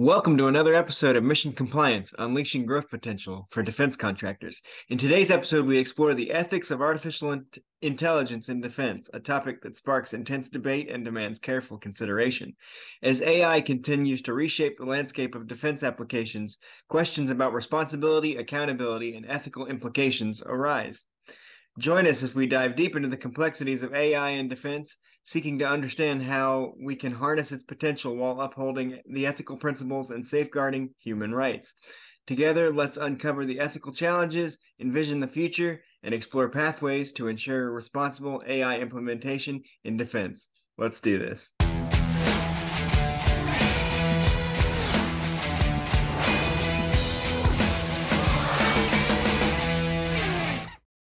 Welcome to another episode of Mission Compliance Unleashing Growth Potential for Defense Contractors. In today's episode, we explore the ethics of artificial in- intelligence in defense, a topic that sparks intense debate and demands careful consideration. As AI continues to reshape the landscape of defense applications, questions about responsibility, accountability, and ethical implications arise. Join us as we dive deep into the complexities of AI in defense, seeking to understand how we can harness its potential while upholding the ethical principles and safeguarding human rights. Together, let's uncover the ethical challenges, envision the future, and explore pathways to ensure responsible AI implementation in defense. Let's do this.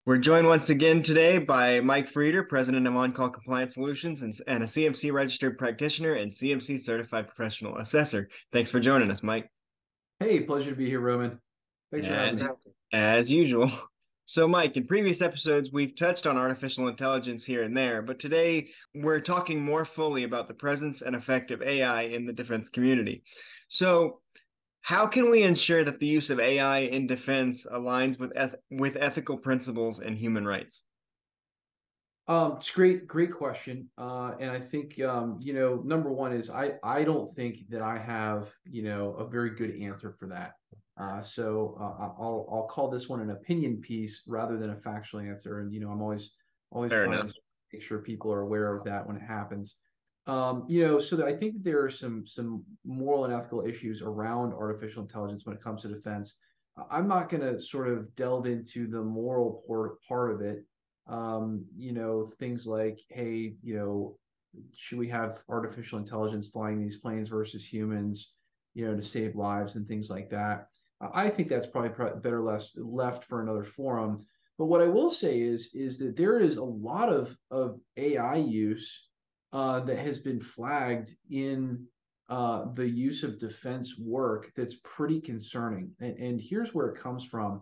We're joined once again today by Mike Frieder, president of On Call Compliance Solutions and, and, a CMMC registered practitioner and CMMC certified professional assessor. Thanks for joining us, Mike. Hey, pleasure to be here, Roman. Thanks for having me. As usual. So, Mike, in previous episodes, we've touched on artificial intelligence here and there, but today we're talking more fully about the presence and effect of AI in the defense community. So, how can we ensure that the use of AI in defense aligns with eth- with ethical principles and human rights? Um, it's great, great question. Uh, and I think um, you know, number one is I I don't think that I have you know a very good answer for that. Uh, so uh, I'll I'll call this one an opinion piece rather than a factual answer. And you know, I'm always always Fair trying enough. to make sure people are aware of that when it happens. Um, you know, so I think there are some some moral and ethical issues around artificial intelligence when it comes to defense. I'm not going to sort of delve into the moral part part of it. Um, you know, things like, hey, you know, should we have artificial intelligence flying these planes versus humans, you know, to save lives and things like that. I think that's probably better left left for another forum. But what I will say is is that there is a lot of of AI use uh, that has been flagged in uh, the use of defense work that's pretty concerning. And, and here's where it comes from.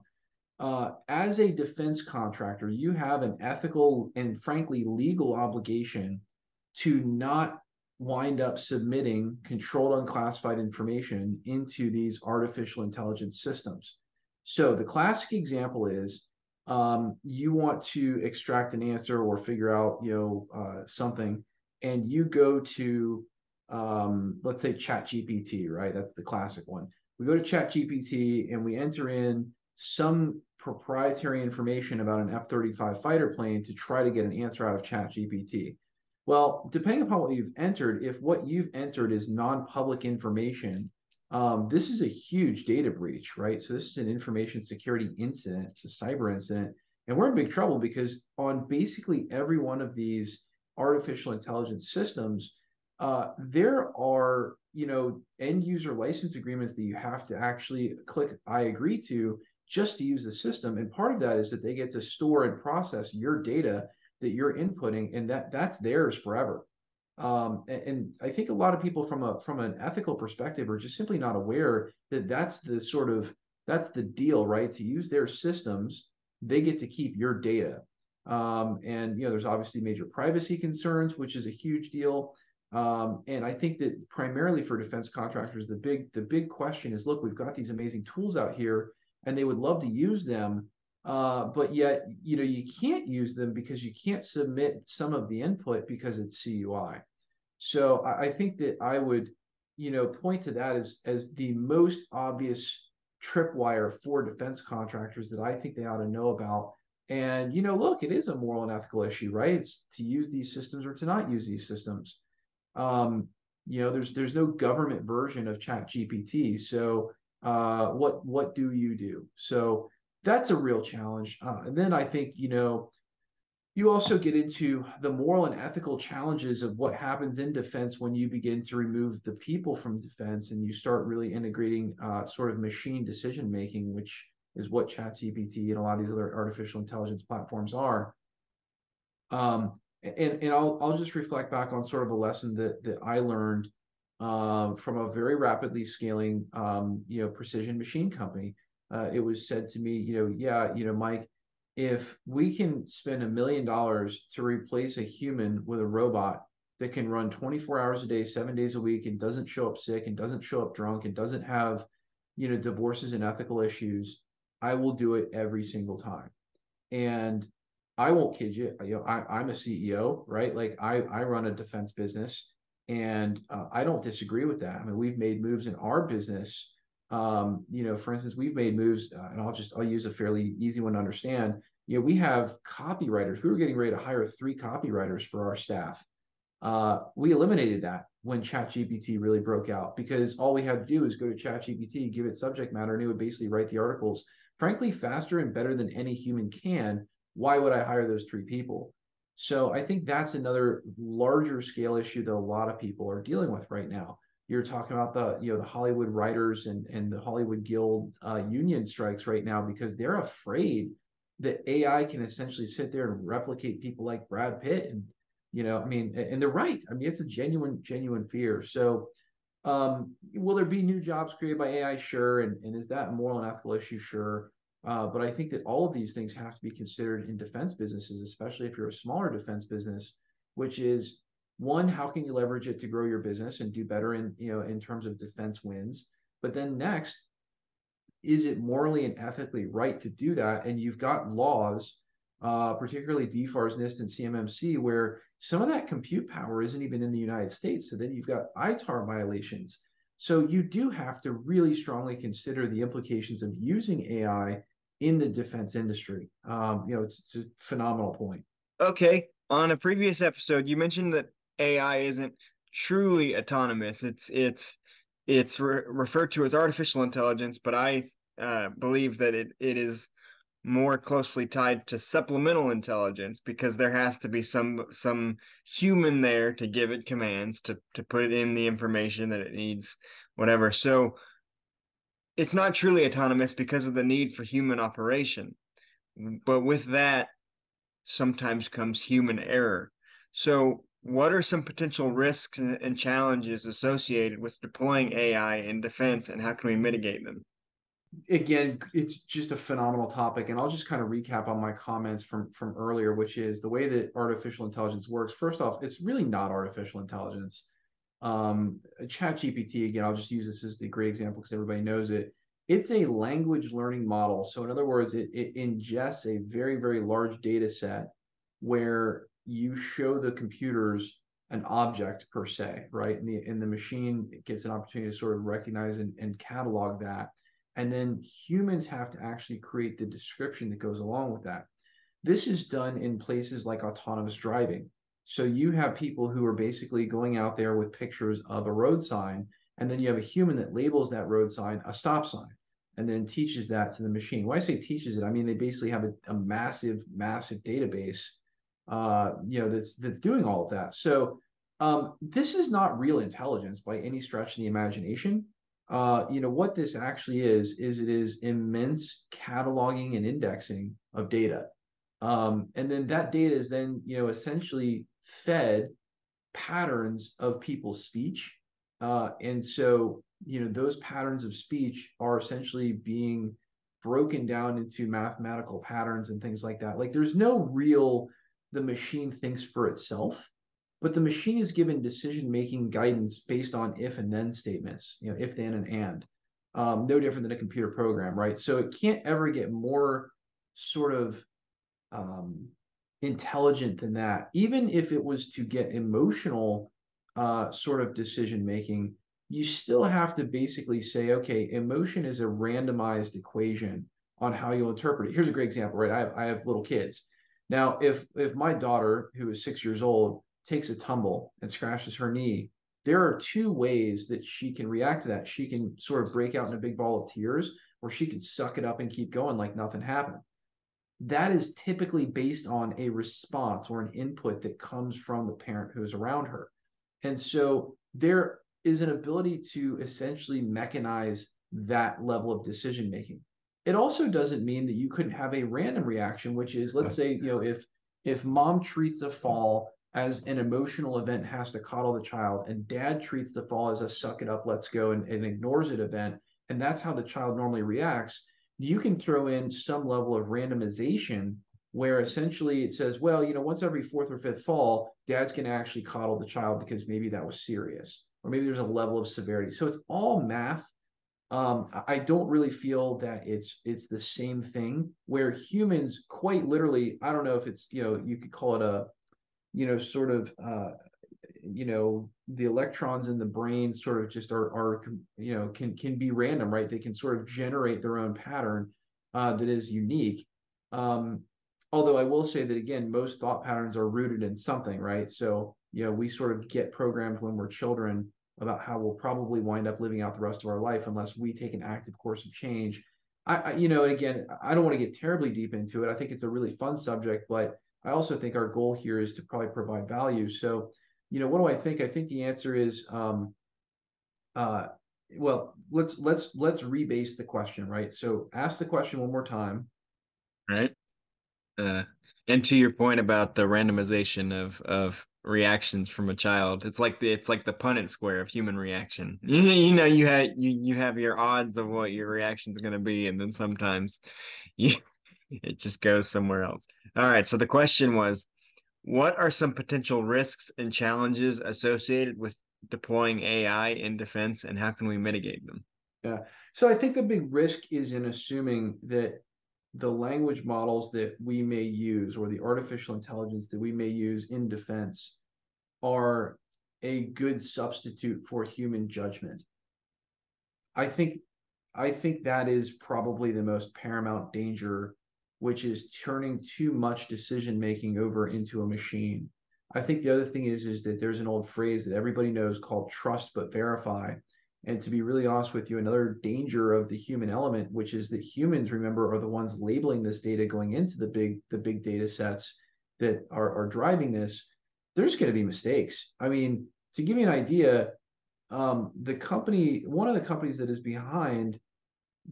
Uh, as a defense contractor, you have an ethical and frankly legal obligation to not wind up submitting controlled unclassified information into these artificial intelligence systems. So the classic example is um, you want to extract an answer or figure out, you know, uh, something, and you go to um, let's say chat gpt right? That's the classic one. We go to chat gpt and we enter in some proprietary information about an f-35 fighter plane to try to get an answer out of chat gpt well depending upon what you've entered if what you've entered is non-public information um, this is a huge data breach right? So this is an information security incident it's a cyber incident and we're in big trouble because on basically every one of these artificial intelligence systems, uh, there are you know end user license agreements that you have to actually click I agree to just to use the system. And part of that is that they get to store and process your data that you're inputting, and that that's theirs forever. Um, and, and, I think a lot of people from a from an ethical perspective are just simply not aware that that's the sort of that's the deal, right? To use their systems, they get to keep your data. Um, and you know, there's obviously major privacy concerns, which is a huge deal. Um, and I think that primarily for defense contractors, the big the big question is: look, we've got these amazing tools out here, and they would love to use them, uh, but yet you know you can't use them because you can't submit some of the input because it's CUI. So I, I think that I would you know point to that as as the most obvious tripwire for defense contractors that I think they ought to know about and you know, look, it is a moral and ethical issue, right? It's to use these systems or to not use these systems. Um, you know, there's there's no government version of Chat GPT. So uh, what what do you do? So that's a real challenge. Uh, and then I think you know you also get into the moral and ethical challenges of what happens in defense when you begin to remove the people from defense and you start really integrating uh, sort of machine decision making, which is what ChatGPT and a lot of these other artificial intelligence platforms are. Um, and and I'll I'll just reflect back on sort of a lesson that that I learned uh, from a very rapidly scaling um, you know precision machine company. Uh, it was said to me, you know, yeah, you know, Mike, if we can spend a million dollars to replace a human with a robot, that can run 24 hours a day, seven days a week, and doesn't show up sick and doesn't show up drunk and doesn't have, you know, divorces and ethical issues, I will do it every single time. And I won't kid you. You know, I, I'm a CEO, right? Like I, I run a defense business, and uh, I don't disagree with that. I mean, we've made moves in our business. Um, you know, for instance, we've made moves, uh, and I'll just I'll use a fairly easy one to understand. You know, we have copywriters. We were getting ready to hire three copywriters for our staff uh, we eliminated that when ChatGPT really broke out because all we had to do is go to ChatGPT, give it subject matter, and it would basically write the articles, frankly, faster and better than any human can. Why would I hire those three people? So I think that's another larger scale issue that a lot of people are dealing with right now. You're talking about the you know the Hollywood writers and and the Hollywood Guild uh, union strikes right now because they're afraid that AI can essentially sit there and replicate people like Brad Pitt and you know, I mean, and they're right. I mean, it's a genuine, genuine fear. So, um, will there be new jobs created by AI? Sure. And, and is that a moral and ethical issue? Sure. Uh, but I think that all of these things have to be considered in defense businesses, especially if you're a smaller defense business, which is one, how can you leverage it to grow your business and do better in, you know, in terms of defense wins? But then next, is it morally and ethically right to do that? And you've got laws, uh, particularly DFARS, NIST, and CMMC, where some of that compute power isn't even in the United States. So then you've got ITAR violations. So you do have to really strongly consider the implications of using AI in the defense industry. Um, you know, it's, it's a phenomenal point. Okay. On a previous episode, you mentioned that AI isn't truly autonomous. It's it's it's re- referred to as artificial intelligence, but I uh, believe that it it is more closely tied to supplemental intelligence because there has to be some some human there to give it commands to to put in the information that it needs whatever. So it's not truly autonomous because of the need for human operation. But with that sometimes comes human error. So what are some potential risks and challenges associated with deploying ai in defense and how can we mitigate them again, it's just a phenomenal topic, and I'll just kind of recap on my comments from from earlier, which is the way that artificial intelligence works. First off, it's really not artificial intelligence. Um, ChatGPT, again, I'll just use this as the great example because everybody knows it. It's a language learning model. So, in other words, it, it ingests a very, very large data set where you show the computers an object per se, right? And the, and the machine gets an opportunity to sort of recognize and, and catalog that and then humans have to actually create the description that goes along with that. This is done in places like autonomous driving. So you have people who are basically going out there with pictures of a road sign, and then you have a human that labels that road sign a stop sign and then teaches that to the machine. When I say teaches it, I mean they basically have a, a massive, massive database, uh, you know, that's that's doing all of that. So um, this is not real intelligence by any stretch of the imagination uh, you know, what this actually is, is it is immense cataloging and indexing of data. Um, and then that data is then, you know, essentially fed patterns of people's speech. Uh, and so, you know, those patterns of speech are essentially being broken down into mathematical patterns and things like that. Like there's no real, the machine thinks for itself but the machine is given decision making guidance based on if and then statements, you know, if then and and. Um, no different than a computer program, right? So it can't ever get more sort of um, intelligent than that. Even if it was to get emotional uh, sort of decision making, you still have to basically say, okay, emotion is a randomized equation on how you'll interpret it. Here's a great example, right? I have, I have little kids. Now, if if my daughter, who is six years old, takes a tumble and scratches her knee, there are two ways that she can react to that. She can sort of break out in a big ball of tears, or she can suck it up and keep going like nothing happened. That is typically based on a response or an input that comes from the parent who's around her. And so there is an ability to essentially mechanize that level of decision making. It also doesn't mean that you couldn't have a random reaction, which is let's say, you know, if if mom treats a fall as an emotional event has to coddle the child and dad treats the fall as a suck it up let's go and, and ignores it event and that's how the child normally reacts you can throw in some level of randomization where essentially it says, well, you know, once every fourth or fifth fall, dad's going to actually coddle the child because maybe that was serious, or maybe there's a level of severity. So it's all math. Um, I don't really feel that it's it's the same thing where humans quite literally, I don't know if it's you know you could call it a, you know, sort of uh, you know the electrons in the brain sort of just are are you know can can be random right? They can sort of generate their own pattern uh, that is unique. Um, although i will say that again most thought patterns are rooted in something right? So you know we sort of get programmed when we're children about how we'll probably wind up living out the rest of our life unless we take an active course of change. I, I you know again i don't want to get terribly deep into it. I think it's a really fun subject but i also think our goal here is to probably provide value so you know, what do I think? I think the answer is, um, uh, well, let's let's let's rebase the question, right? So ask the question one more time. Right. Uh, and to your point about the randomization of of reactions from a child, it's like the it's like the Punnett square of human reaction. You, you know, you have you you have your odds of what your reaction is going to be, and then sometimes you it just goes somewhere else. All right. So the question was what are some potential risks and challenges associated with deploying AI in defense, and how can we mitigate them? Yeah. So I think the big risk is in assuming that the language models that we may use or the artificial intelligence that we may use in defense are a good substitute for human judgment. I think I think that is probably the most paramount danger which is turning too much decision making over into a machine. I think the other thing is is that there's an old phrase that everybody knows called trust but verify. And to be really honest with you, another danger of the human element, which is that humans, remember, are the ones labeling this data going into the big the big data sets that are, are driving this. There's going to be mistakes. I mean, to give you an idea, um, the company, one of the companies that is behind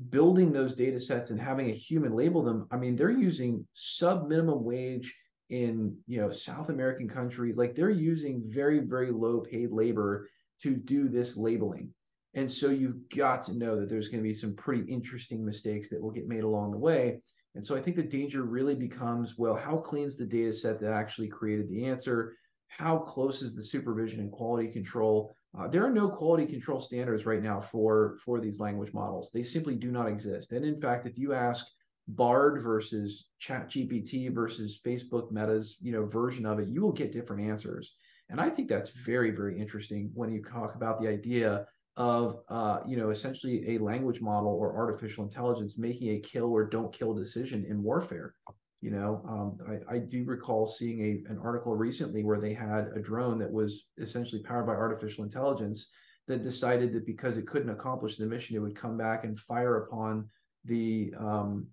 building those data sets and having a human label them i mean they're using sub minimum wage in you know south american countries like they're using very very low paid labor to do this labeling. And so you've got to know that there's going to be some pretty interesting mistakes that will get made along the way. And so i think the danger really becomes well how clean's the data set that actually created the answer? How close is the supervision and quality control uh, there are no quality control standards right now for for these language models. They simply do not exist. And in fact, if you ask Bard versus ChatGPT versus Facebook Meta's you know version of it, you will get different answers. And I think that's very very interesting when you talk about the idea of uh, you know essentially a language model or artificial intelligence making a kill or don't kill decision in warfare. You know, um, I, I, do recall seeing a, an article recently where they had a drone that was essentially powered by artificial intelligence that decided that because it couldn't accomplish the mission, it would come back and fire upon the, um,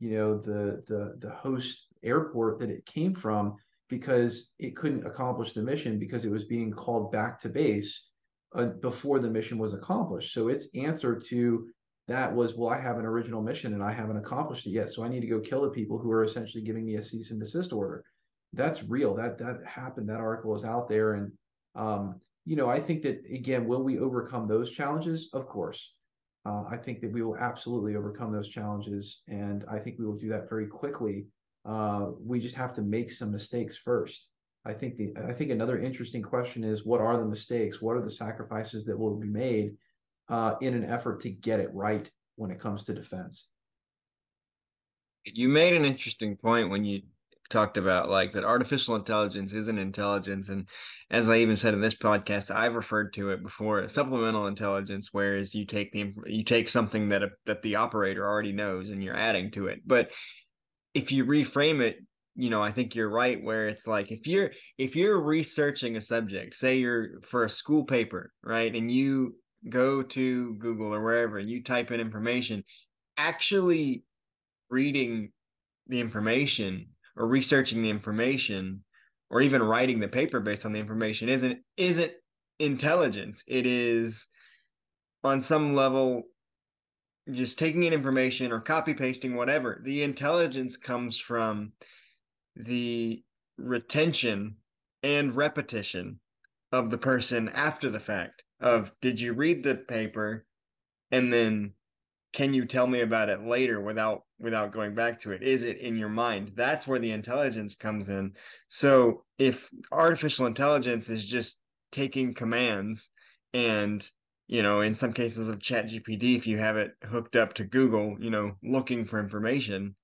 you know, the the the host airport that it came from because it couldn't accomplish the mission because it was being called back to base uh, before the mission was accomplished. So its answer to that was, well, I have an original mission and I haven't accomplished it yet. So I need to go kill the people who are essentially giving me a cease and desist order. That's real. That that happened. That article is out there. And um, you know, I think that again, will we overcome those challenges? Of course. Uh, I think that we will absolutely overcome those challenges. And I think we will do that very quickly. Uh, we just have to make some mistakes first. I think the I think another interesting question is what are the mistakes? What are the sacrifices that will be made? Uh, in an effort to get it right when it comes to defense. You made an interesting point when you talked about like that artificial intelligence isn't intelligence and as i even said in this podcast i've referred to it before as supplemental intelligence whereas you take the you take something that a, that the operator already knows and you're adding to it but if you reframe it you know i think you're right where it's like if you're if you're researching a subject say you're for a school paper right and you go to Google or wherever and you type in information, actually reading the information or researching the information or even writing the paper based on the information isn't isn't intelligence. It is on some level just taking in information or copy pasting whatever. The intelligence comes from the retention and repetition of the person after the fact of did you read the paper? And then can you tell me about it later without without going back to it? Is it in your mind? That's where the intelligence comes in. So if artificial intelligence is just taking commands and you know in some cases of chat gpt if you have it hooked up to google you know looking for information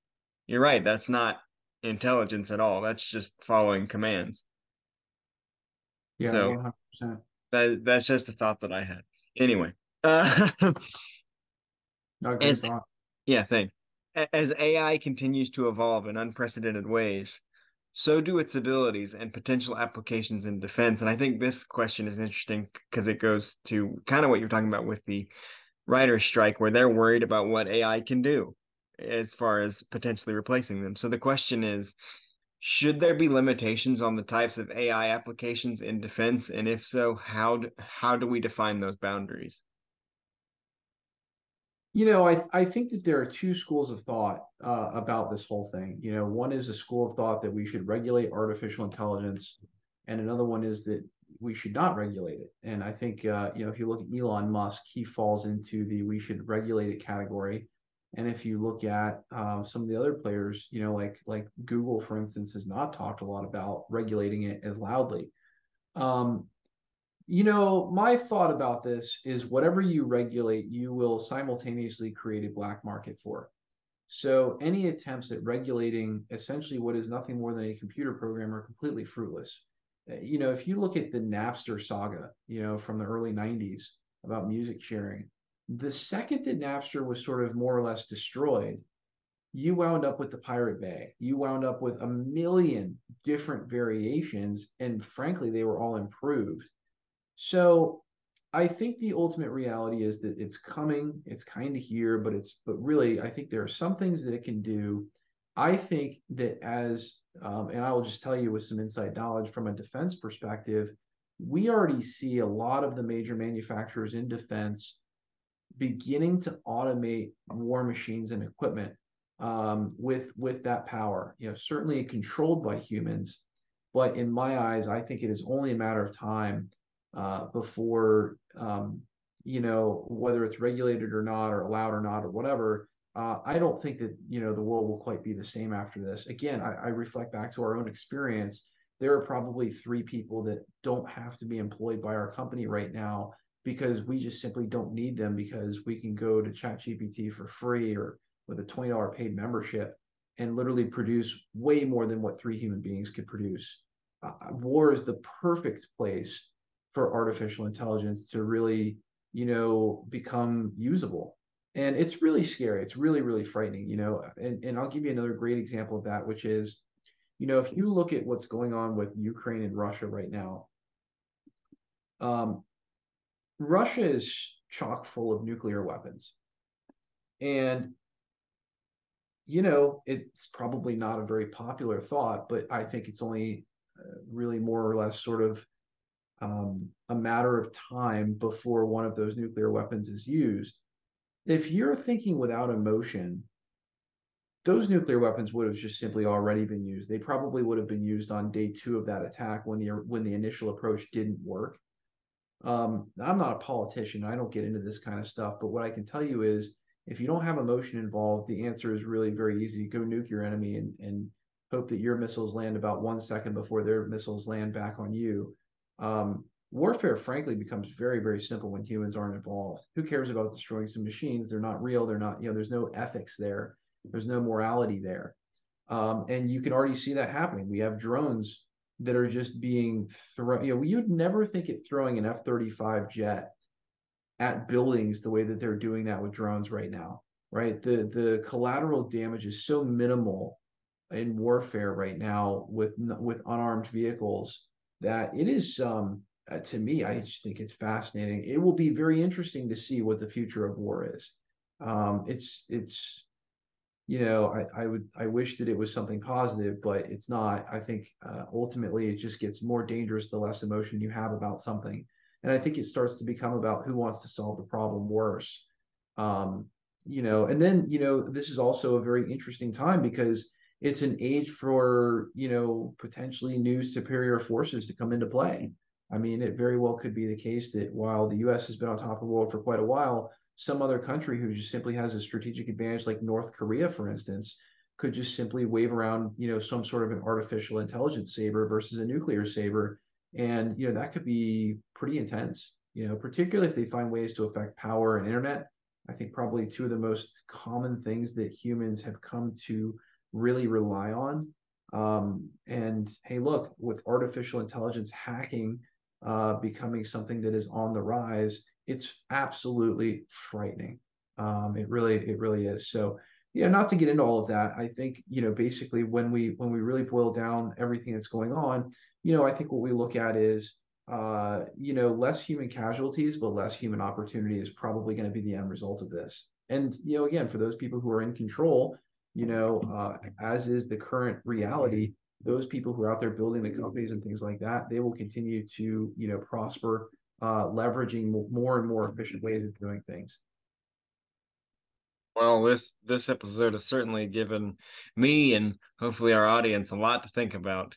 you're right that's not intelligence at all. That's just following commands. Yeah so 100%. That that's just a thought that i had anyway uh, as, yeah, thanks. As AI continues to evolve in unprecedented ways, so do its abilities and potential applications in defense. And I think this question is interesting because it goes to kind of what you're talking about with the writer strike, where they're worried about what AI can do as far as potentially replacing them. So the question is should there be limitations on the types of AI applications in defense? And if so, how do, how do we define those boundaries? You know, I I think that there are two schools of thought uh, about this whole thing. You know, one is a school of thought that we should regulate artificial intelligence, and another one is that we should not regulate it. And I think uh, you know, if you look at Elon Musk, he falls into the we should regulate it category. And if you look at um, some of the other players, you know, like like Google, for instance, has not talked a lot about regulating it as loudly. Um, you know, my thought about this is whatever you regulate, you will simultaneously create a black market for. So any attempts at regulating essentially what is nothing more than a computer program are completely fruitless. Uh, you know, if you look at the Napster saga, you know, from the early 90s about music sharing, the second that Napster was sort of more or less destroyed, you wound up with the Pirate Bay. You wound up with a million different variations, and frankly, they were all improved so I think the ultimate reality is that it's coming, it's kind of here, but it's but really I think there are some things that it can do. I think that as um, and I will just tell you with some inside knowledge from a defense perspective, we already see a lot of the major manufacturers in defense beginning to automate war machines and equipment um, with with that power. You know, certainly controlled by humans, but in my eyes, I think it is only a matter of time uh, before um, you know whether it's regulated or not or allowed or not or whatever uh, i don't think that you know the world will quite be the same after this again I, I, reflect back to our own experience there are probably three people that don't have to be employed by our company right now because we just simply don't need them because we can go to chat gpt for free or with a $20 paid membership and literally produce way more than what three human beings could produce uh, war is the perfect place for artificial intelligence to really, you know, become usable. And it's really scary. It's really, really frightening, you know. And, and I'll give you another great example of that, which is, you know, if you look at what's going on with Ukraine and Russia right now, um, Russia is chock full of nuclear weapons. And, you know, it's probably not a very popular thought, but I think it's only uh, really more or less sort of um, a matter of time before one of those nuclear weapons is used. If you're thinking without emotion, those nuclear weapons would have just simply already been used. They probably would have been used on day two of that attack when the when the initial approach didn't work. Um, I'm not a politician. I don't get into this kind of stuff. But what I can tell you is, if you don't have emotion involved, the answer is really very easy. Go nuke your enemy and and hope that your missiles land about one second before their missiles land back on you. Um, warfare, frankly, becomes very, very simple when humans aren't involved. Who cares about destroying some machines? They're not real. They're not, you know, there's no ethics there. There's no morality there. Um, and you can already see that happening. We have drones that are just being thrown. You know, you'd never think it throwing an F 35 jet at buildings the way that they're doing that with drones right now, right? The, the collateral damage is so minimal in warfare right now with, with unarmed vehicles that it is um, uh, to me, I just think it's fascinating. It will be very interesting to see what the future of war is. Um, it's it's you know I, I would I wish that it was something positive, but it's not. I think uh, ultimately it just gets more dangerous the less emotion you have about something, and I think it starts to become about who wants to solve the problem worse. Um, you know, and then you know this is also a very interesting time because it's an age for you know potentially new superior forces to come into play. I mean, it very well could be the case that while the U.S. has been on top of the world for quite a while, some other country who just simply has a strategic advantage, like North Korea, for instance, could just simply wave around, you know, some sort of an artificial intelligence saber versus a nuclear saber. And, you know, that could be pretty intense, you know, particularly if they find ways to affect power and internet. I think probably two of the most common things that humans have come to really rely on. Um, and hey, look, with artificial intelligence hacking uh, becoming something that is on the rise, it's absolutely frightening. Um, it really, it really is. So, yeah, not to get into all of that. I think you know, basically, when we when we really boil down everything that's going on, you know, I think what we look at is uh, you know, less human casualties, but less human opportunity is probably going to be the end result of this. And you know, again, for those people who are in control, you know, uh, as is the current reality, those people who are out there building the companies and things like that, they will continue to you know prosper, uh, leveraging more and more efficient ways of doing things. Well, this this episode has certainly given me and hopefully our audience a lot to think about.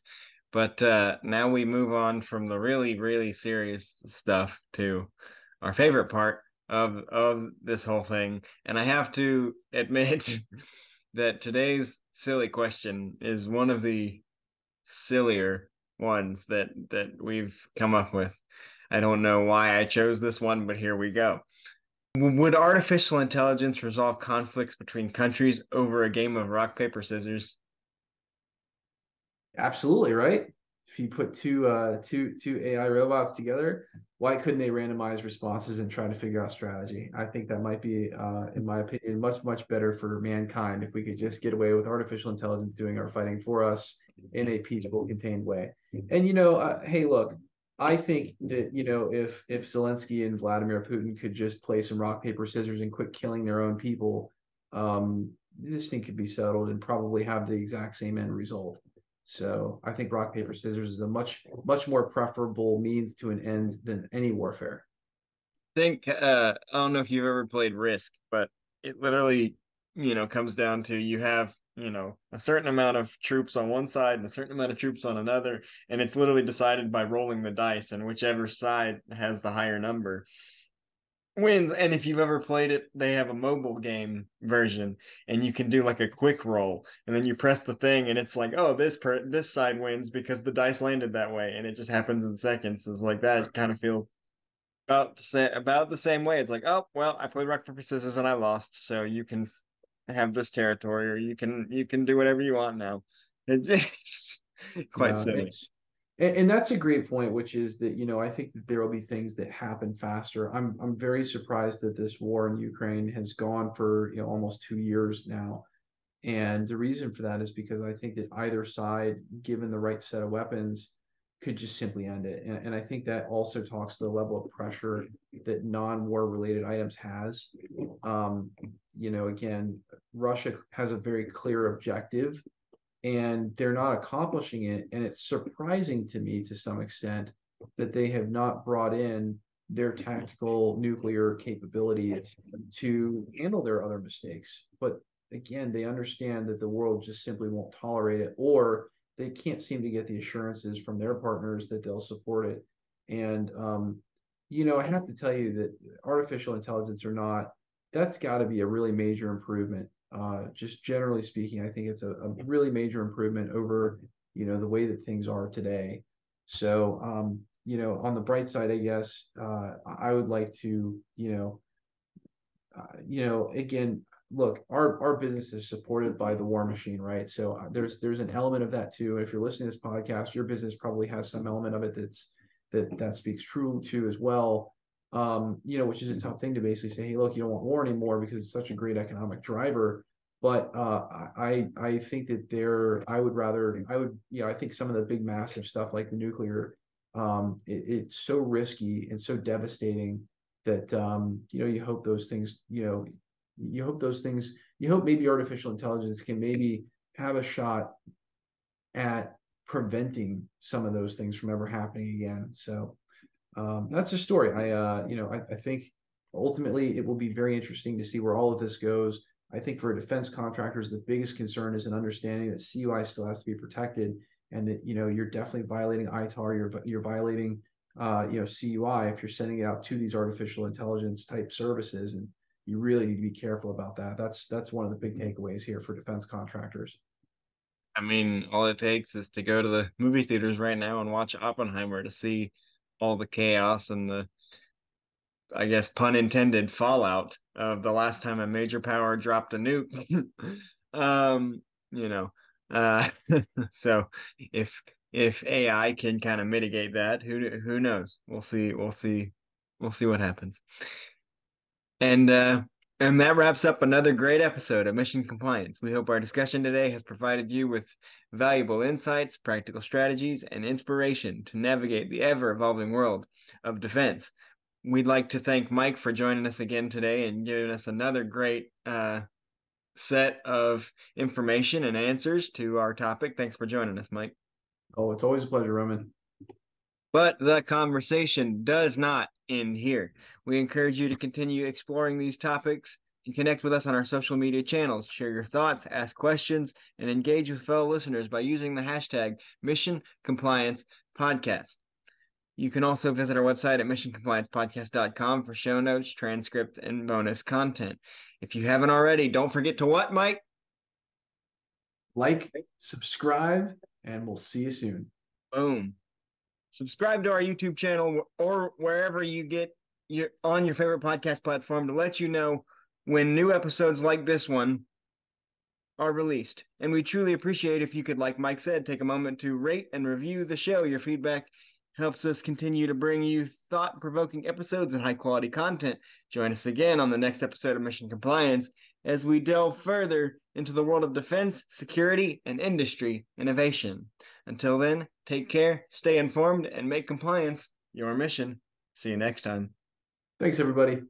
But uh, now we move on from the really, really serious stuff to our favorite part of of this whole thing. And I have to admit that today's silly question is one of the sillier ones that that we've come up with. I don't know why I chose this one, but here we go. Would artificial intelligence resolve conflicts between countries over a game of rock paper scissors? Absolutely, right? If you put two uh two two AI robots together, why couldn't they randomize responses and try to figure out strategy? I think that might be uh in my opinion much much better for mankind if we could just get away with artificial intelligence doing our fighting for us in a peaceful contained way. And you know, uh, hey, look, I think that you know if if Zelensky and Vladimir Putin could just play some rock paper scissors and quit killing their own people, um, this thing could be settled and probably have the exact same end result. So I think rock paper scissors is a much much more preferable means to an end than any warfare. I think uh, I don't know if you've ever played Risk, but it literally you know comes down to you have you know a certain amount of troops on one side and a certain amount of troops on another and it's literally decided by rolling the dice and whichever side has the higher number wins. And if you've ever played it they have a mobile game version and you can do like a quick roll and then you press the thing and it's like oh this per this side wins because the dice landed that way and it just happens in seconds. It's like that kind of feel about the same about the same way. It's like oh well i played rock paper scissors and i lost so you can have this territory or you can you can do whatever you want now. It's, it's quite no, silly. and, and, that's a great point which is that you know i think that there will be things that happen faster. I'm i'm very surprised that this war in ukraine has gone for you know almost two years now. And the reason for that is because i think that either side given the right set of weapons could just simply end it. And, and I think that also talks to the level of pressure that non-war related items has. Um, you know, again, Russia has a very clear objective and they're not accomplishing it. And it's surprising to me to some extent that they have not brought in their tactical nuclear capabilities to handle their other mistakes. But again, they understand that the world just simply won't tolerate it or they can't seem to get the assurances from their partners that they'll support it. And um, you know, I have to tell you that artificial intelligence or not, that's got to be a really major improvement. Uh, just generally speaking, I think it's a, a, really major improvement over you know the way that things are today. So um, you know, on the bright side, I guess uh, I would like to you know, uh, you know, again, look, our our business is supported by the war machine, right? So uh, there's there's an element of that too. And if you're listening to this podcast, your business probably has some element of it that's that that speaks true to as well. Um, you know, which is a tough thing to basically say, hey, look, you don't want war anymore because it's such a great economic driver. But uh, I I think that there I would rather I would you know I think some of the big massive stuff like the nuclear um, it, it's so risky and so devastating that um, you know you hope those things you know you hope those things you hope maybe artificial intelligence can maybe have a shot at preventing some of those things from ever happening again. So um, that's the story. I uh, you know I, I, think ultimately it will be very interesting to see where all of this goes. I think for defense contractors the biggest concern is an understanding that cui still has to be protected and that you know you're definitely violating itar you're you're violating uh, you know cui if you're sending it out to these artificial intelligence type services. And you really need to be careful about that. That's that's one of the big takeaways here for defense contractors. I mean, all it takes is to go to the movie theaters right now and watch Oppenheimer to see all the chaos and the I guess pun intended fallout of the last time a major power dropped a nuke. um, you know, uh, so if if AI can kind of mitigate that, who who knows? We'll see. We'll see. We'll see what happens. And uh, and that wraps up another great episode of Mission Compliance. We hope our discussion today has provided you with valuable insights, practical strategies, and inspiration to navigate the ever evolving world of defense. We'd like to thank Mike for joining us again today and giving us another great uh, set of information and answers to our topic. Thanks for joining us, Mike. Oh, it's always a pleasure, Roman. But the conversation does not end here. We encourage you to continue exploring these topics and connect with us on our social media channels. Share your thoughts, ask questions, and engage with fellow listeners by using the hashtag Mission Compliance Podcast. You can also visit our website at missioncompliancepodcast.com for show notes, transcript, and bonus content. If you haven't already, don't forget to what, Mike? Like, subscribe, and we'll see you soon. Boom. Subscribe to our YouTube channel or wherever you get your on your favorite podcast platform to let you know when new episodes like this one are released. And we truly appreciate if you could, like Mike said, take a moment to rate and review the show. Your feedback helps us continue to bring you thought provoking episodes and high quality content. Join us again on the next episode of Mission Compliance as we delve further into the world of defense, security, and industry innovation. Until then, take care, stay informed, and make compliance your mission. See you next time. Thanks, everybody.